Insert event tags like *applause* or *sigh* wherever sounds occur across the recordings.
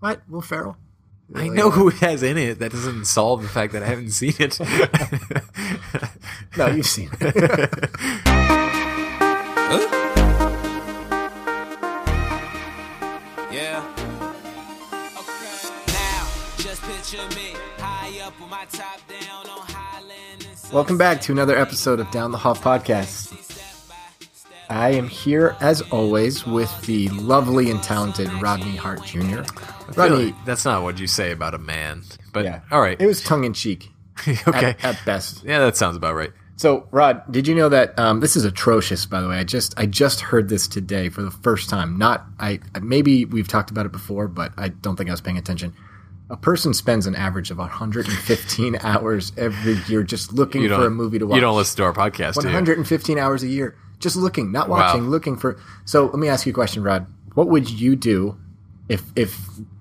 What? Will Ferrell? I know uh, who it has in it. That doesn't solve the fact that I haven't seen it. No, you've seen it. Yeah. Okay. Now, just picture me high up with my top down on Highland and Welcome back to another episode of Down the Hall podcast. I am here as always with the lovely and talented Rodney Hart Jr. Rodney, Really, that's not what you say about a man. But yeah, all right. It was tongue in cheek *laughs* okay. at, at best. yeah, that sounds about right. So, Rod, did you know that um, this is atrocious? By the way, I just I just heard this today for the first time. Not I maybe we've talked about it before, but I don't think I was paying attention. A person spends an average of 115 *laughs* hours every year just looking for a movie to watch. You don't listen to our podcast, do you? 115 hours a year just looking, not Wow. watching, looking for. So let me ask you a question, Rod. What would you do if if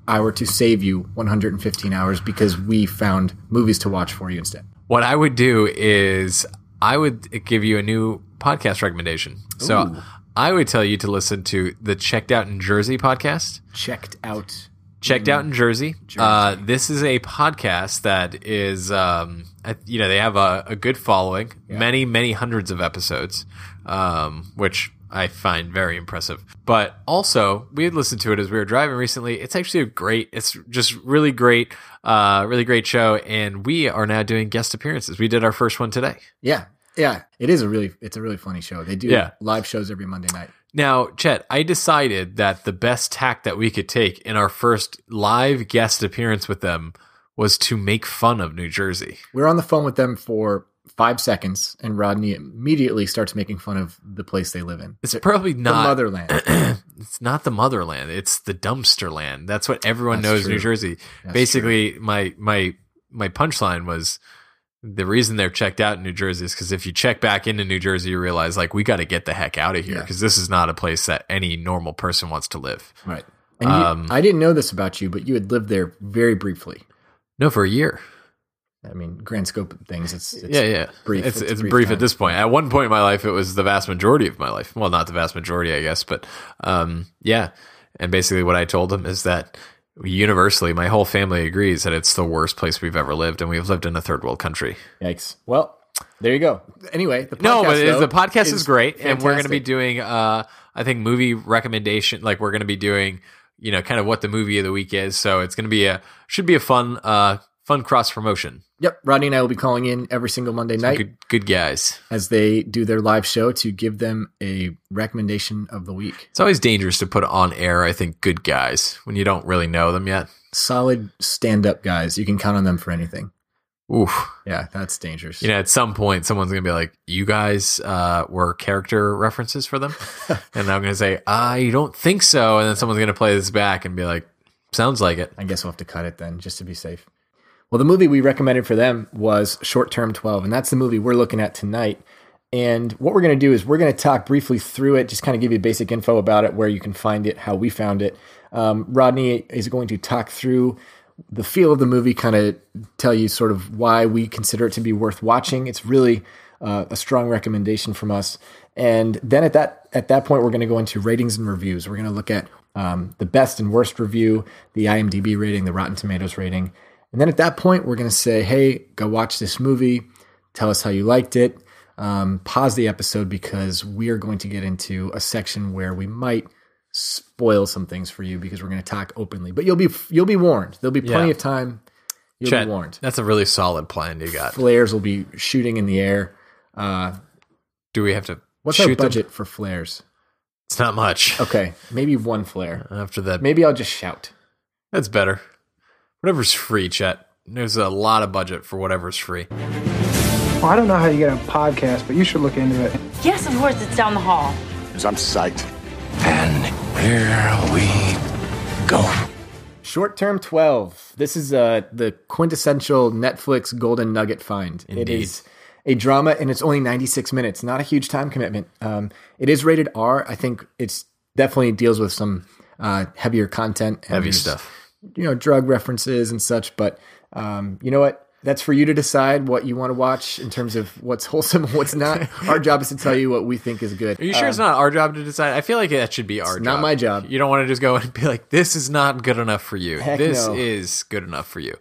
I were to save you 115 hours because we found movies to watch for you instead? What I would do is I would give you a new podcast recommendation. So I would tell you to listen to the Checked Out in Jersey podcast. Checked out. Checked Out in Jersey. Uh, this is a podcast that is, um, you know, they have a, a good following, many, many hundreds of episodes, um, which I find very impressive. But also, we had listened to it as we were driving recently. It's actually a great, it's just really great, uh, really great show. And we are now doing guest appearances. We did our first one today. Yeah, yeah. It is a really it's a really funny show. They do Yeah. live shows every Monday night. Now, Chet, I decided that the best tack that we could take in our first live guest appearance with them was to make fun of New Jersey. We're on the phone with them for five seconds, and Rodney immediately starts making fun of the place they live in. It's probably not the motherland. *clears throat* it's not the motherland. It's the dumpster land. That's what everyone That's knows New. Jersey. That's Basically, my my my punchline was the reason they're checked out in New Jersey is because if you check back into New Jersey, you realize like we got to get the heck out of here Yeah. because this is not a place that any normal person wants to live. right. And you, Um, I didn't know this about you, but you had lived there very briefly. No, for a year. I mean, grand scope of things. It's, it's yeah, yeah. brief. It's, It's it's, brief brief, at this point. At one point in my life, it was the vast majority of my life. Well, not the vast majority, I guess, but um, yeah. And basically, what I told them is that universally, my whole family agrees that it's the worst place we've ever lived, and we've lived in a third world country. Yikes. Well, there you go. Anyway, the podcast, no, but though, the podcast is, great, and we're going to be doing, uh, I think, movie recommendation. Like we're going to be doing, you know, kind of what the movie of the week is. So it's going to be a should be a fun, uh, fun cross promotion. Yep, Rodney and I will be calling in every single Monday night Good, good guys. as they do their live show to give them a recommendation of the week. It's always dangerous to put on air, I think, good guys when you don't really know them yet. Solid stand-up guys. You can count on them for anything. Oof. Yeah, that's dangerous. You know, at some point, someone's going to be like, you guys uh, were character references for them? *laughs* and I'm going to say, I don't think so. And then someone's going to play this back and be like, sounds like it. I guess we'll have to cut it then, just to be safe. Well, the movie we recommended for them was Short Term 12, and that's the movie we're looking at tonight. And what we're going to do is we're going to talk briefly through it, just kind of give you basic info about it, where you can find it, how we found it. Um, Rodney is going to talk through the feel of the movie, kind of tell you sort of why we consider it to be worth watching. It's really uh, a strong recommendation from us. And then at that at that point, we're going to go into ratings and reviews. We're going to look at um, the best and worst review, the IMDb rating, the Rotten Tomatoes rating, and then at that point, we're going to say, "Hey, go watch this movie. Tell us how you liked it." Um, pause the episode because we are going to get into a section where we might spoil some things for you because we're going to talk openly. But you'll be you'll be warned. There'll be plenty Yeah. of time. You'll Chet, be warned. that's a really solid plan you got. Flares will be shooting in the air. Uh, Do we have to what's shoot our them? budget for flares? It's not much. Okay, maybe one flare. After that, Maybe I'll just shout. that's better. Whatever's free, Chet. There's a lot of budget for whatever's free. Well, I don't know how you get a podcast, but you should look into it. Yes, of course, it's down the hall. Because I'm psyched. And here we go. Short term 12. This is uh, the quintessential Netflix golden nugget find. It Indeed. is a drama and it's only 96 minutes. Not a huge time commitment. Um, it is rated R. I think it's definitely deals with some uh, heavier content. and Heavy stuff. You know, drug references and such. But um, you know what? that's for you to decide what you want to watch in terms of what's *laughs* wholesome and what's not. Our *laughs* job is to tell you what we think is good. Are you sure it's not our job to decide? I feel like that should be our job. not my job. You don't want to just go *laughs* and be like, this is not good enough for you. Heck this no. is good enough for you.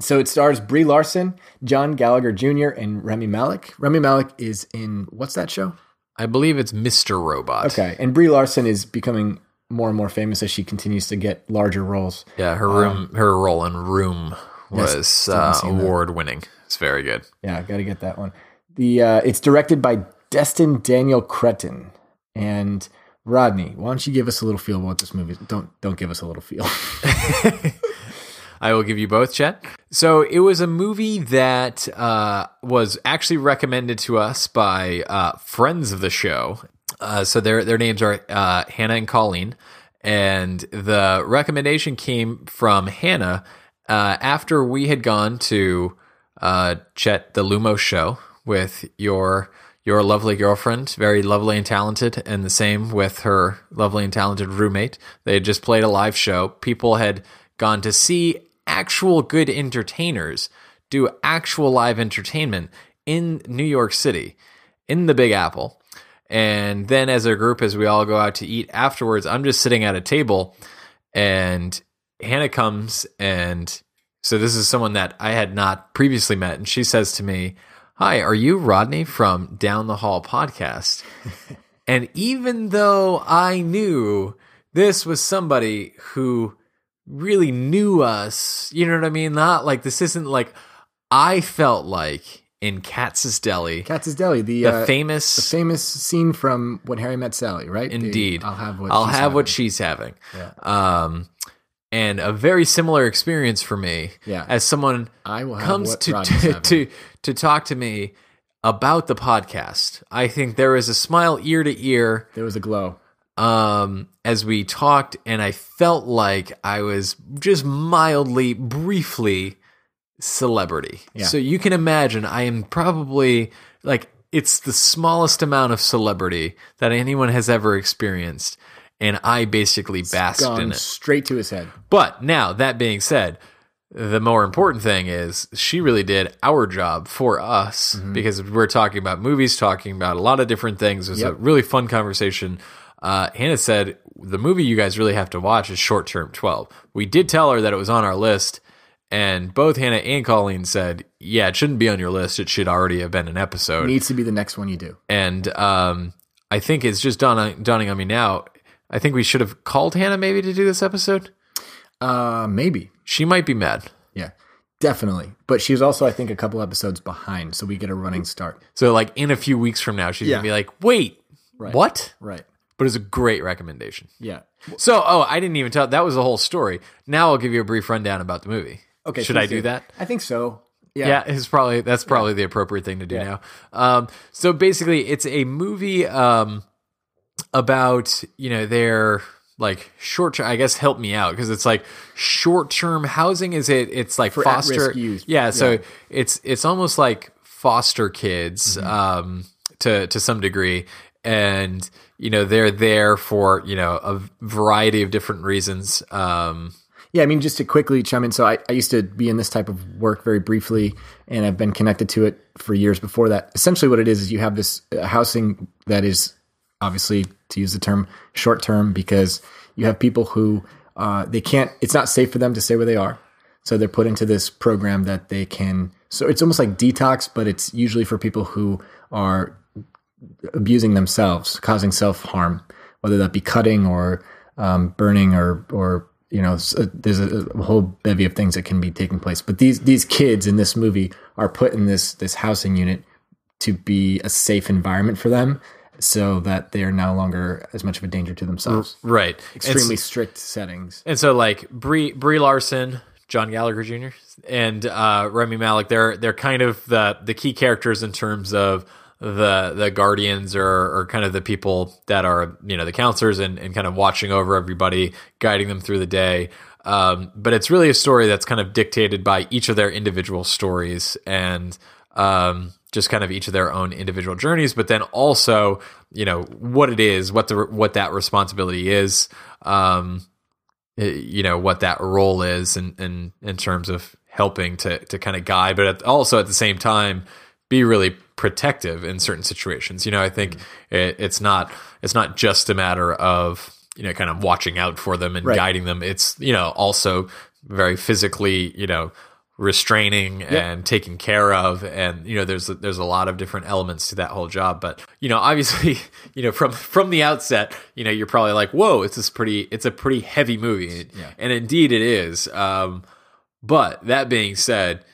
So it stars Brie Larson, John Gallagher Jr., and Rami Malek. Rami Malek is in what's that show? I believe it's Mr. Robot. Okay, and Brie Larson is becoming more and more famous as she continues to get larger roles. Yeah, her room, her role in Room was haven't uh, award winning. It's very good. Yeah, got to get that one. The uh, it's directed by Destin Daniel Cretton and Rodney. Why don't you give us a little feel about what this movie? is? Don't don't give us a little feel. *laughs* *laughs* I will give you both, Chet. So it was a movie that uh, was actually recommended to us by uh, friends of the show. Uh, so their their names are uh, Hannah and Colleen, and the recommendation came from Hannah uh, after we had gone to uh, Chet the Lumo show with your your lovely girlfriend, very lovely and talented, and the same with her lovely and talented roommate. They had just played a live show. People had gone to see actual good entertainers do actual live entertainment in New York City, in the Big Apple. And then as a group, as we all go out to eat afterwards, I'm just sitting at a table and Hannah comes and so this is someone that I had not previously met, and she says to me, Hi, are you Rodney from Down the Hall podcast? *laughs* and even though I knew this was somebody who really knew us, you know what I mean? Not like this isn't like I felt like in Katz's Deli, Katz's Deli, the, the uh, famous the famous scene from When Harry Met Sally, right? The, Indeed. I'll have what I'll she's have having. what she's having. Um, and a very similar experience for me. Yeah. As someone I will comes to *laughs* to, to to talk to me about the podcast, I think there was a smile ear to ear There was a glow. um, as we talked, and I felt like I was just mildly, briefly celebrity. Yeah. So you can imagine I am probably like it's the smallest amount of celebrity that anyone has ever experienced, and I basically basked in it. straight to his head. But now that being said, the more important thing is she really did our job for us Mm-hmm. because we're talking about movies, talking about a lot of different things. It was a really fun conversation. Uh, Hannah said the movie you guys really have to watch is Short Term 12. We did tell her that it was on our list, and both Hannah and Colleen said, yeah, it shouldn't be on your list. It should already have been an episode Needs to be the next one you do. and um, I think it's just dawning, dawning on me now. I think we should have called Hannah maybe to do this episode. Uh, maybe. She might be mad. Yeah, definitely. But she's also, I think, a couple episodes behind, so we get a running start. So like in a few weeks from now, she's Yeah. gonna be like, "Wait, Right. what?" Right. But it's a great recommendation. Yeah. So, oh, I didn't even tell. That was the whole story. Now I'll give you a brief rundown about the movie. Okay. Should I do that? I think so. Yeah. Yeah, it's probably that's probably the appropriate thing to do now. Um, so basically, it's a movie um, about you know their like short term. I guess help me out because it's like short term housing. Is it? It's like For foster. Yeah, so Yeah. it's it's almost like foster kids Mm-hmm. um, to to some degree, and you know they're there for you know a variety of different reasons. Um, Yeah, I mean, just to quickly chime in. So I, I used to be in this type of work very briefly, and I've been connected to it for years before that. Essentially, what it is is you have this uh, housing that is obviously, to use the term, short term because you have people who uh, they can't. It's not safe for them to stay where they are, so they're put into this program that they can. So it's almost like detox, but it's usually for people who are abusing themselves, causing self harm, whether that be cutting or um, burning or or you know, uh, there's a, a whole bevy of things that can be taking place. But these these kids in this movie are put in this this housing unit to be a safe environment for them, so that they are no longer as much of a danger to themselves. right, Extremely It's- strict settings. And so like Brie Brie Larson, John Gallagher Jr. and uh, Rami Malek, they're they're kind of the the key characters in terms of the the guardians or or kind of the people that are you know the counselors and, and kind of watching over everybody, guiding them through the day. Um, but it's really a story that's kind of dictated by each of their individual stories and um, just kind of each of their own individual journeys. But then also you know what it is, what the what that responsibility is. Um, uh, you know what that role is in in in terms of helping to to kind of guide, but also at the same time be really protective in certain situations. You know, I think it, it's not it's not just a matter of you know kind of watching out for them and Right. guiding them. It's you know also very physically you know restraining and taking care of and you know there's there's a lot of different elements to that whole job but you know obviously *laughs* you know from from the outset you know you're probably like whoa it's this pretty it's a pretty heavy movie and indeed it is um but that being said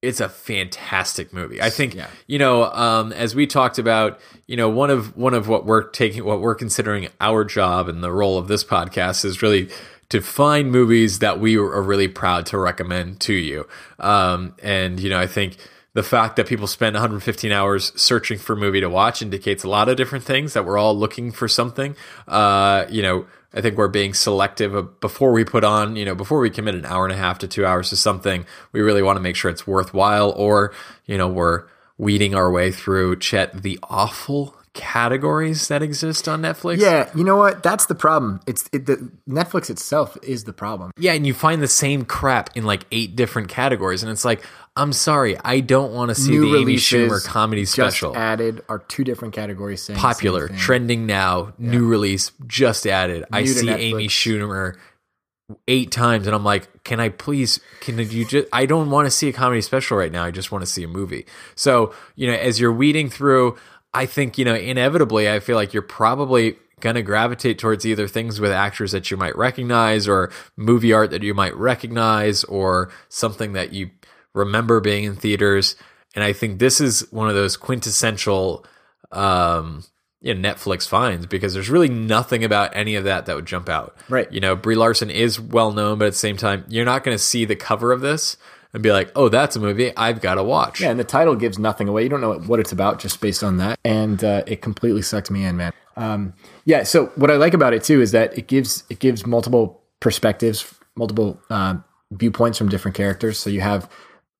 it's a fantastic movie. I think you know, um, as we talked about, you know, one of one of what we're taking, what we're considering our job and the role of this podcast is really to find movies that we are really proud to recommend to you. Um, and you know, I think the fact that people spend 115 hours searching for a movie to watch indicates a lot of different things that we're all looking for something. Uh, you know, I think we're being selective before we put on, you know, before we commit an hour and a half to two hours to something. We really want to make sure it's worthwhile, or you know, we're weeding our way through Chet the awful categories that exist on Netflix. Yeah, you know what? That's the problem. It's it, the Netflix itself is the problem. Yeah, and you find the same crap in like eight different categories, and it's like, I'm sorry, I don't want to see the Amy Schumer comedy just special. added are two different categories. Saying Popular, trending now, new release, just added. I New to see Amy Schumer eight times, and I'm like, can I please? Can you just? I don't want to see a comedy special right now. I just want to see a movie. So you know, as you're weeding through, I think you know, inevitably, I feel like you're probably gonna gravitate towards either things with actors that you might recognize, or movie art that you might recognize, or something that you remember being in theaters. And I think this is one of those quintessential. Um, you know, Netflix finds because there's really nothing about any of that that would jump out. Right. You know, Brie Larson is well known, but at the same time, you're not going to see the cover of this and be like, "Oh, that's a movie I've got to watch." Yeah, and the title gives nothing away. You don't know what it's about just based on that, and uh, it completely sucked me in, man. Um, yeah. So what I like about it too is that it gives it gives multiple perspectives, multiple uh, viewpoints from different characters. So you have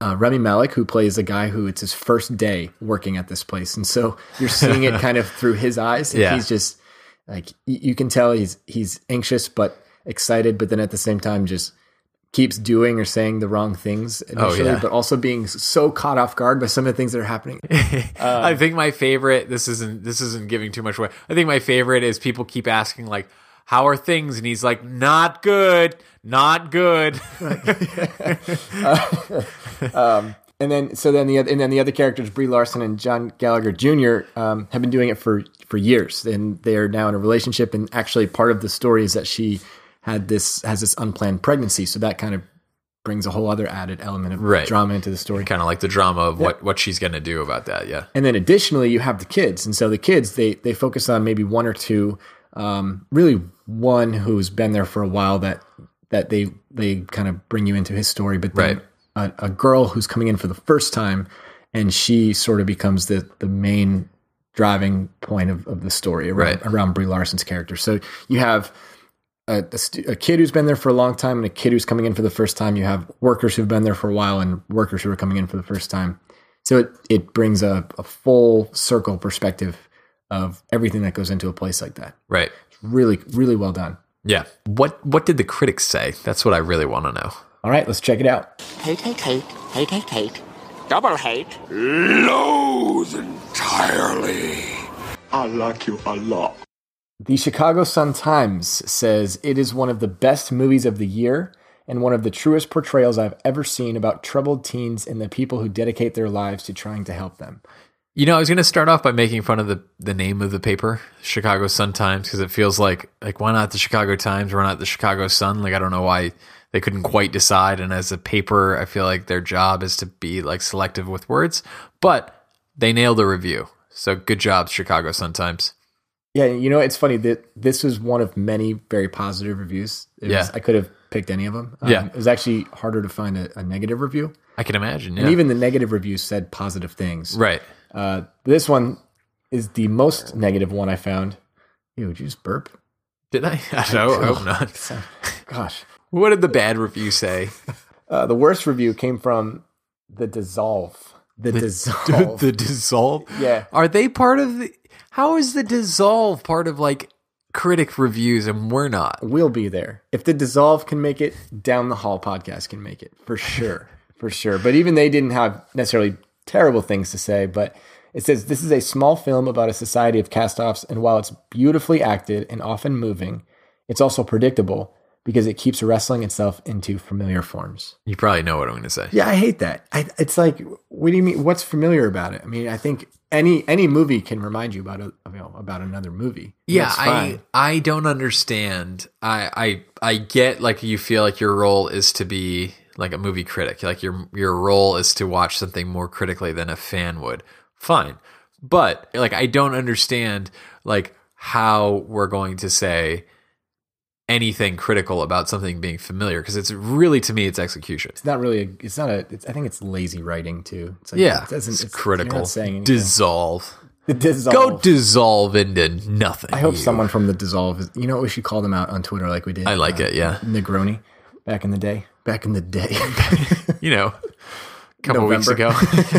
uh, Rami Malek, who plays a guy who it's his first day working at this place, and so you're seeing it *laughs* kind of through his eyes. And Yeah. he's just like you can tell he's he's anxious but excited, but then at the same time just keeps doing or saying the wrong things initially, Oh, yeah. but also being so caught off guard by some of the things that are happening. *laughs* I think my favorite. This isn't. This isn't giving too much away. I think my favorite is people keep asking like, "How are things?" And he's like, "Not good, not good." *laughs* *laughs* And then, so then the other, and then the other characters, Brie Larson and John Gallagher Jr., um, have been doing it for for years, and they are now in a relationship. And actually, part of the story is that she had this has this unplanned pregnancy, so that kind of brings a whole other added element of Right. drama into the story. kind of like the drama of what what she's going to do about that. Yeah. And then additionally, you have the kids, and so the kids they they focus on maybe one or two, um, really one who's been there for a while that that they they kind of bring you into his story, but then Right. a, a girl who's coming in for the first time, and she sort of becomes the the main driving point of, of the story around, Right. around Brie Larson's character. So you have a, a, stu- a kid who's been there for a long time and a kid who's coming in for the first time. You have workers who've been there for a while and workers who are coming in for the first time. So it, it brings a, a full circle perspective of everything that goes into a place like that. Right. It's really, really well done. Yeah. What what did the critics say? That's what I really want to know. All right, let's check it out. Hate, hate, hate, hate, hate, hate. Double hate. Loathe entirely. I like you a lot. The Chicago Sun Times says it is one of the best movies of the year and one of the truest portrayals I've ever seen about troubled teens and the people who dedicate their lives to trying to help them. You know, I was going to start off by making fun of the, the name of the paper, Chicago Sun Times, because it feels like like why not the Chicago Times? Why not the Chicago Sun? Like I don't know why they couldn't quite decide. And as a paper, I feel like their job is to be like selective with words, but they nailed the review. So good job, Chicago Sun Times. Yeah, you know, it's funny that this was one of many very positive reviews. It Yeah. was, I could have picked any of them. Um, Yeah. It was actually harder to find a, a negative review. I can imagine. Yeah. And even the negative reviews said positive things. right. Uh, this one is the most negative one I found. Ew, did you just burp? Did I? *laughs* I don't know. I hope not. Gosh. What did the bad review say? *laughs* Uh, the worst review came from The Dissolve. The, Dissolve. *laughs* the dissolve. Yeah. Are they part of the? How is the dissolve part of like critic reviews and we're not? we'll be there. If The Dissolve can make it, Down the Hall podcast can make it for sure. *laughs* for sure. But even they didn't have necessarily terrible things to say. But it says this is a small film about a society of cast-offs, and while it's beautifully acted and often moving, it's also predictable because it keeps wrestling itself into familiar forms. You probably know what I'm going to say. Yeah, I hate that. I, it's like, what do you mean? What's familiar about it? I mean, I think any any movie can remind you about a you know, about another movie. Yeah, I. I don't understand. I I I get like you feel like your role is to be like a movie critic. Like your your role is to watch something more critically than a fan would. Fine. But like I don't understand like how we're going to say anything critical about something being familiar because it's really to me it's execution. It's not really. A, it's not a. It's, I think it's lazy writing too. It's like, Yeah, it doesn't, it's, you're critical. dissolve. The dissolve. Go dissolve into nothing. I hope you. someone from the dissolve. Is, you know, what we should call them out on Twitter like we did. I like uh, it, yeah. Negroni, back in the day. Back in the day. *laughs* you know, a couple weeks ago.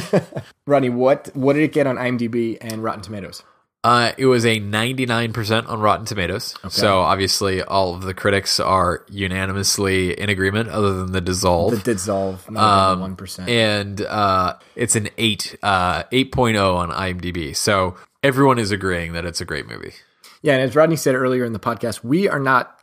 *laughs* Ronnie, what what did it get on IMDb and Rotten Tomatoes? Uh, it was a 99% on Rotten Tomatoes. So obviously, all of the critics are unanimously in agreement, other than the dissolve. The dissolve, Um, one percent. and uh, it's an 8, uh, 8.0 on IMDb. So everyone is agreeing that it's a great movie. Yeah, and as Rodney said earlier in the podcast, we are not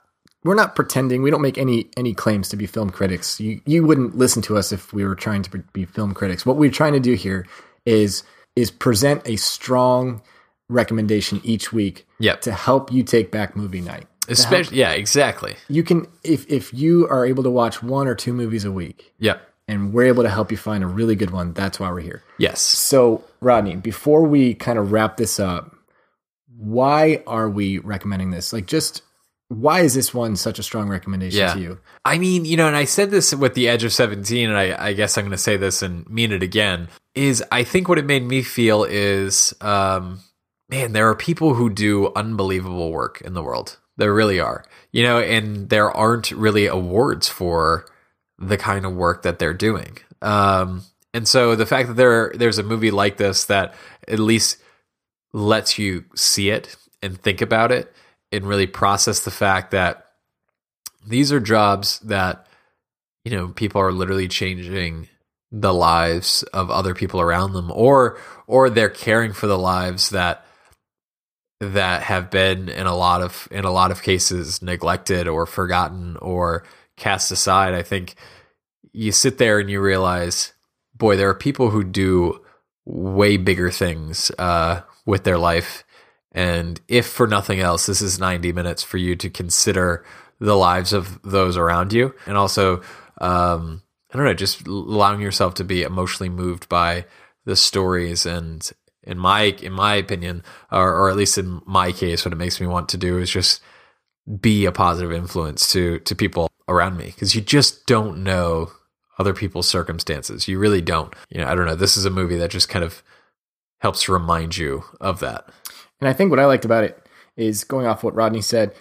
we're not pretending. We don't make any any claims to be film critics. You you wouldn't listen to us if we were trying to be film critics. What we're trying to do here is is present a strong recommendation each week Yep. to help you take back movie night. Especially, yeah, exactly. you can if if you are able to watch one or two movies a week Yep. and we're able to help you find a really good one, that's why we're here. Yes. So, Rodney, before we kind of wrap this up, why are we recommending this? Like, just why is this one such a strong recommendation Yeah. to you? I mean, you know, and I said this with the Edge of 17, and I, I guess I'm going to say this and mean it again. Is I think what it made me feel is, um, man, there are people who do unbelievable work in the world. There really are, you know, and there aren't really awards for the kind of work that they're doing. Um, and so the fact that there there's a movie like this that at least lets you see it and think about it and really process the fact that these are jobs that you know people are literally changing the lives of other people around them or or they're caring for the lives that that have been in a lot of in a lot of cases neglected or forgotten or cast aside i think you sit there and you realize boy there are people who do way bigger things uh, with their life. And if for nothing else this is 90 minutes for you to consider the lives of those around you. And also um, i don't know just allowing yourself to be emotionally moved by the stories and in my in my opinion or, or at least in my case what it makes me want to do is just be a positive influence to to people around me because you just don't know other people's circumstances you really don't you know i don't know this is a movie that just kind of helps remind you of that And I think what I liked about it is going off what Rodney said.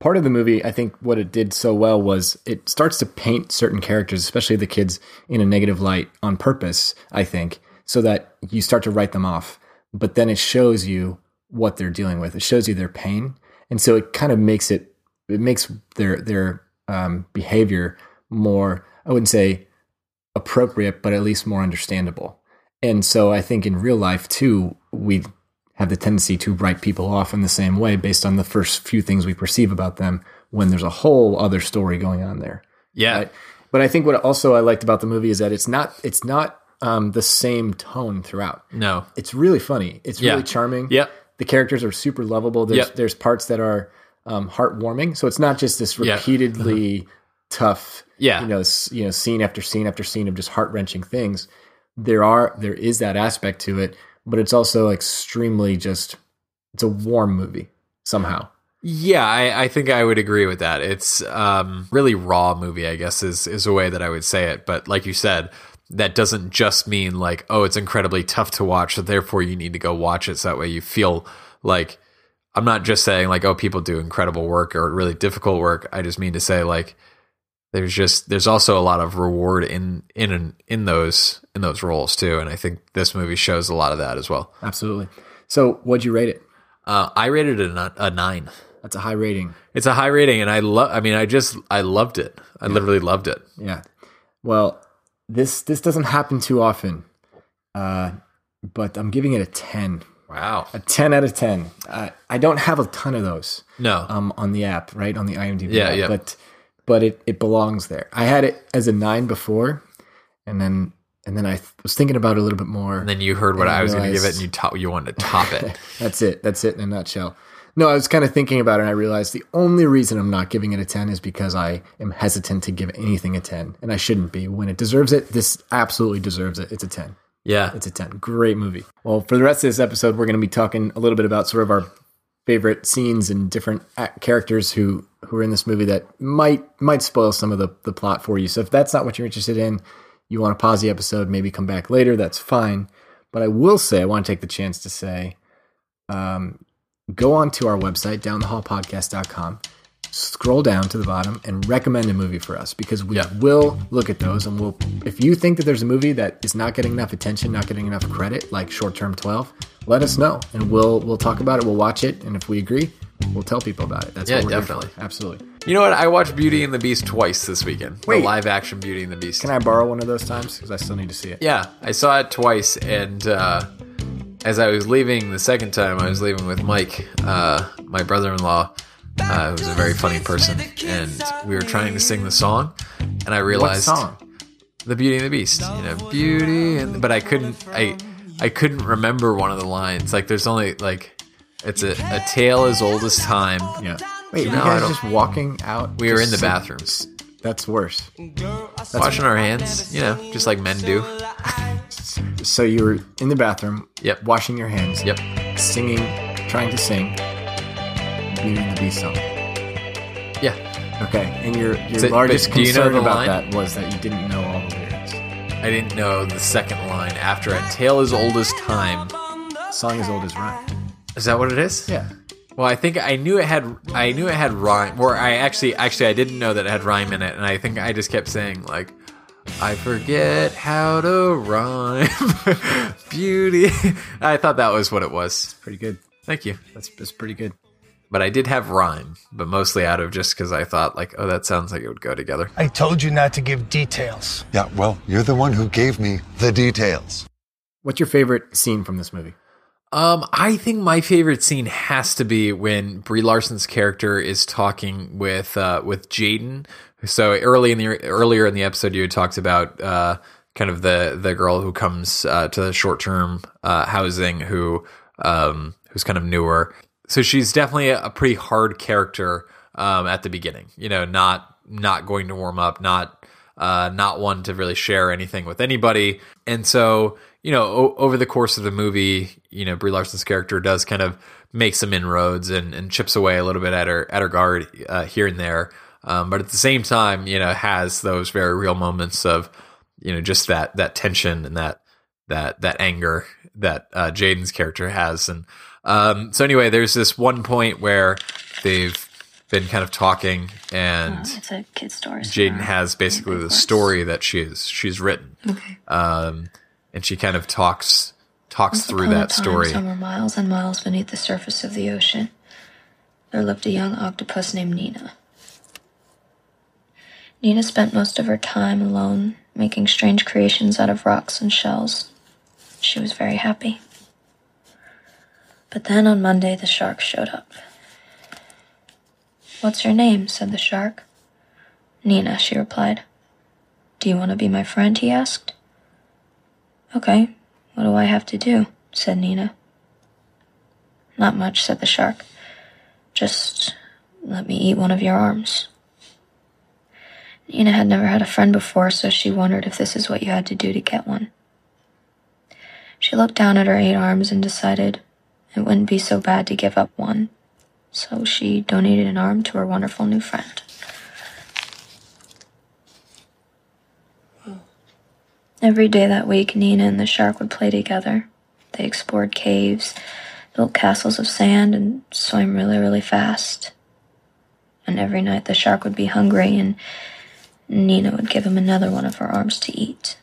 Part of the movie, I think what it did so well was it starts to paint certain characters, especially the kids, in a negative light on purpose, I think, so that you start to write them off. But then it shows you what they're dealing with. It shows you their pain. And so it kind of makes it it makes their their um, behavior more I wouldn't say appropriate, but at least more understandable. And so I think in real life too, we have the tendency to write people off in the same way based on the first few things we perceive about them when there's a whole other story going on there. yeah Right? But I think what also I liked about the movie is that it's not it's not um, the same tone throughout. no It's really funny. It's Yeah. really charming. Yep. The characters are super lovable. There's Yep. there's parts that are um, heartwarming. So it's not just this Yeah. repeatedly tough, Yeah. you know, you know, scene after scene after scene of just heart wrenching things. There are there is that aspect to it, but it's also extremely just it's a warm movie somehow. Yeah, I, I think I would agree with that. It's um, really raw movie, I guess, is is a way that I would say it. But like you said, that doesn't just mean like, oh, it's incredibly tough to watch, so therefore you need to go watch it. So that way you feel like I'm not just saying like, oh, people do incredible work or really difficult work. I just mean to say like, there's just there's also a lot of reward in in in those in those roles too, and I think this movie shows a lot of that as well. Absolutely. So what'd you rate it? Uh, I rated it a, a nine. That's a high rating. It's a high rating, and I love. I mean, I just I loved it. I literally loved it. Yeah. Well, this this doesn't happen too often, uh, but I'm giving it a ten. Wow. A ten out of ten. Uh, I don't have a ton of those No. um, on the app, right on the IMDb. Yeah, app, yeah. But but it it belongs there. I had it as a nine before, and then and then I th- was thinking about it a little bit more. and then you heard what and I was going to give it, and you top, you wanted to top it. *laughs* That's it. That's it in a nutshell. No, I was kind of thinking about it and I realized the only reason I'm not giving it a 10 is because I am hesitant to give anything a 10 and I shouldn't be. When it deserves it, this absolutely deserves it. It's a 10. yeah. It's a 10. Great movie. Well, for the rest of this episode, we're going to be talking a little bit about sort of our favorite scenes and different characters who who are in this movie that might might spoil some of the the plot for you. So if that's not what you're interested in, you want to pause the episode, maybe come back later, that's fine. But I will say I want to take the chance to say um, go on to our website downthehallpodcast.com scroll down to the bottom and recommend a movie for us because we Yeah. will look at those and we'll if you think that there's a movie that is not getting enough attention not getting enough credit like short term 12 let us know and we'll we'll talk about it we'll watch it and if we agree we'll tell people about it that's Yeah, what we're definitely. absolutely You know what? I watched Beauty and the Beast twice this weekend. Wait. The live action Beauty and the Beast. can i borrow one of those times because i still need to see it Yeah, I saw it twice, and uh, as I was leaving the second time, I was leaving with Mike, uh, my brother-in-law, uh, who's a very funny person, and we were trying to sing the song, and I what realized song the Beauty and the Beast, you know, Beauty and but I couldn't, I, I couldn't remember one of the lines. Like, there's only like, it's a, a tale as old as time. yeah wait No, you I guys don't- just walking out We were in the sit- bathrooms, that's worse washing our hands, you know, just like men do. *laughs* so you were in the bathroom Yep. washing your hands Yep. singing trying to sing beauty and the beast song Yeah. Okay, and your your So- largest but you know concern about line? that was that you didn't know all the lyrics. I didn't know the second line after a tale as old as time. Song as old as rhyme. Is that what it is? Yeah, Well, I think I knew it had I knew it had rhyme. Or I actually actually I didn't know that it had rhyme in it, and I think I just kept saying like, I forget how to rhyme. *laughs* Beauty. I thought that was what it was. pretty good. Thank you. That's that's pretty good. But I did have rhyme, but mostly out of just because I thought like, oh, that sounds like it would go together. I told you not to give details. Yeah, well, you're the one who gave me the details. What's your favorite scene from this movie? Um, I think my favorite scene has to be when Brie Larson's character is talking with uh, with Jayden. So early in the earlier in the episode, you had talked about uh, kind of the the girl who comes uh, to the short term uh, housing who um, who's kind of newer. So she's definitely a, a pretty hard character um, at the beginning. You know, not not going to warm up, not uh, not one to really share anything with anybody. And so, you know, o- over the course of the movie, you know, Brie Larson's character does kind of make some inroads and, and chips away a little bit at her at her guard uh, here and there. Um, but at the same time, you know, has those very real moments of, you know, just that that tension and that that that anger that uh, Jayden's character has. And um, so anyway, there's this one point where they've been kind of talking and It's a story. Jayden has basically the story that she's she's written, Okay. um, and she kind of talks talks Once through that story. Miles and miles beneath the surface of the ocean, there lived a young octopus named Nina. Nina spent most of her time alone, making strange creations out of rocks and shells. She was very happy. But then on Monday, the shark showed up. What's your name? said the shark. Nina, she replied. Do you want to be my friend? he asked. Okay, what do I have to do? said Nina. Not much, said the shark. Just let me eat one of your arms. Nina had never had a friend before, so she wondered if this is what you had to do to get one. She looked down at her eight arms and decided it wouldn't be so bad to give up one, so she donated an arm to her wonderful new friend. Every day that week, Nina and the shark would play together. They explored caves, built castles of sand, and swam really, really fast. And every night the shark would be hungry, and Nina would give him another one of her arms to eat.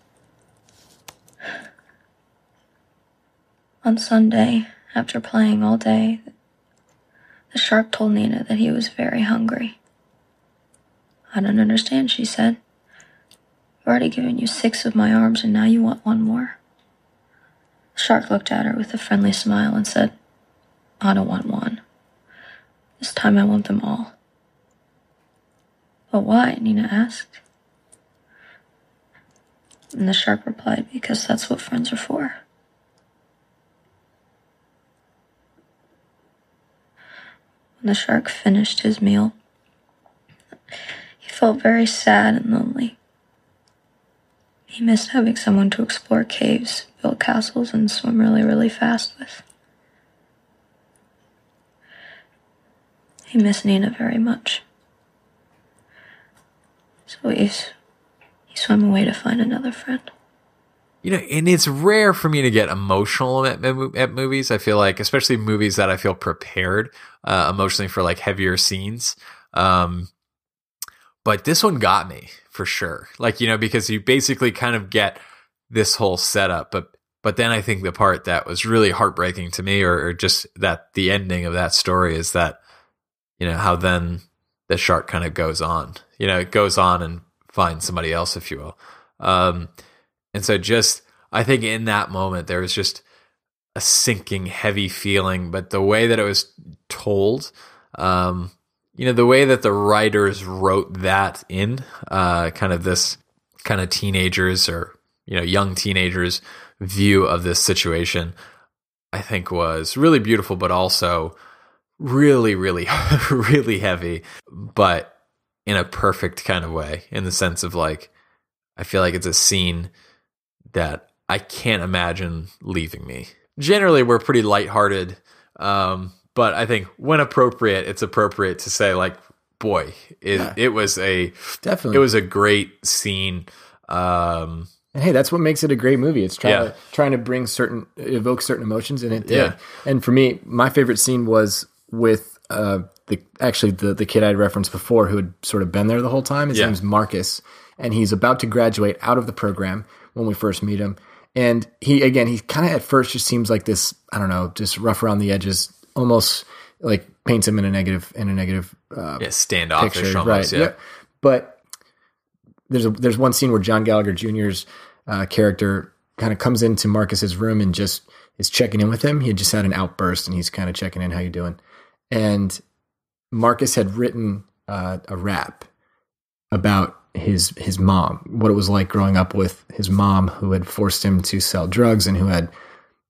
On Sunday, after playing all day, the shark told Nina that he was very hungry. I don't understand, she said. I've already given you six of my arms and now you want one more. The shark looked at her with a friendly smile and said, I don't want one. This time I want them all. But why? Nina asked. And the shark replied, Because that's what friends are for. When the shark finished his meal, he felt very sad and lonely. He missed having someone to explore caves, build castles, and swim really, really fast with. He missed Nina very much. So he's, he swam away to find another friend. You know, and it's rare for me to get emotional at, at movies. I feel like, especially movies that I feel prepared uh, emotionally for like heavier scenes. Um, but this one got me for sure. Like, you know, because you basically kind of get this whole setup, but but then I think the part that was really heartbreaking to me, or, or just that the ending of that story is that, you know, how then the shark kind of goes on. You know, it goes on and finds somebody else, if you will. Um, and so just I think in that moment there was just a sinking, heavy feeling, but the way that it was told, um, you know, the way that the writers wrote that in, uh, kind of this kind of teenagers or you know young teenagers view of this situation, I think was really beautiful, but also really, really, *laughs* really heavy, but in a perfect kind of way, in the sense of like, I feel like it's a scene that I can't imagine leaving me. Generally, we're pretty lighthearted, um, but I think when appropriate, it's appropriate to say like, boy, it, Yeah. it was a Definitely. it was a great scene. Um, And hey, that's what makes it a great movie. It's trying Yeah. to trying to bring certain evoke certain emotions, and it did. Yeah. And for me, my favorite scene was with uh, the actually the the kid I had referenced before, who had sort of been there the whole time. His Yeah. name's Marcus, and he's about to graduate out of the program when we first meet him. And he again, he kind of at first just seems like this. I don't know, just rough around the edges, almost like paints him in a negative in a negative uh, yeah, standoffish picture, almost. right? Yeah. But there's a there's one scene where John Gallagher Jr.'s uh, character kind of comes into Marcus's room and just is checking in with him. He had just had an outburst and he's kind of checking in, how you doing? And Marcus had written uh, a rap about his his mom, what it was like growing up with his mom, who had forced him to sell drugs and who had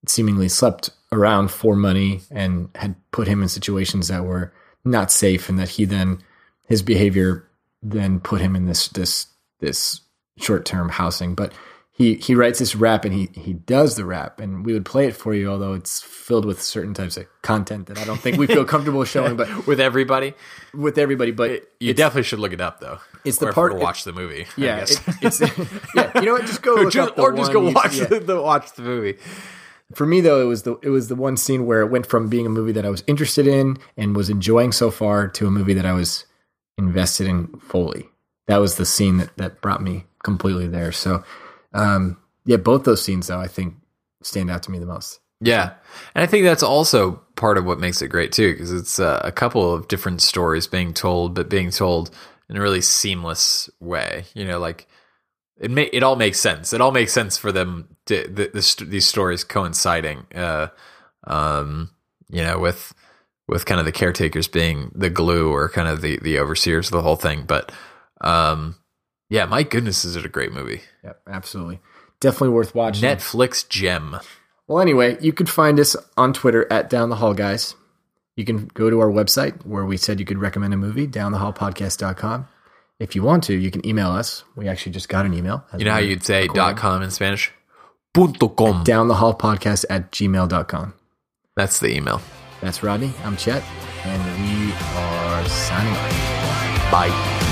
seemingly slept around for money and had put him in situations that were not safe, and that he then his behavior then put him in this this this short term housing. But he he writes this rap and he he does the rap, and we would play it for you, although it's filled with certain types of content that I don't think we feel comfortable showing, but *laughs* With everybody, with everybody. But you definitely should look it up though. It's the Or part- watch the movie. I yeah, guess. it, it's *laughs* yeah. You know what? Just go look Just- up or just go watch yeah. the, the watch the movie. For me though, it was the it was the one scene where it went from being a movie that I was interested in and was enjoying so far to a movie that I was invested in fully. That was the scene that that brought me completely there. So, um, yeah, both those scenes though I think stand out to me the most. Yeah, and I think that's also part of what makes it great too, because it's uh, a couple of different stories being told, but being told in a really seamless way. You know, like it may it all makes sense. It all makes sense for them to the, the, these stories coinciding. Uh, um, you know, with with kind of the caretakers being the glue or kind of the the overseers of the whole thing. But um, yeah, my goodness, is it a great movie? Yep, absolutely, definitely worth watching. Netflix gem. Well, anyway, you could find us on Twitter at Down the Hall Guys. You can go to our website where we said you could recommend a movie, downthehallpodcast.com. If you want to, you can email us. We actually just got an email. You know how you'd say dot com in Spanish? Punto com. Down the hall podcast at gmail.com. That's the email. That's Rodney. I'm Chet. And we are signing off. Bye.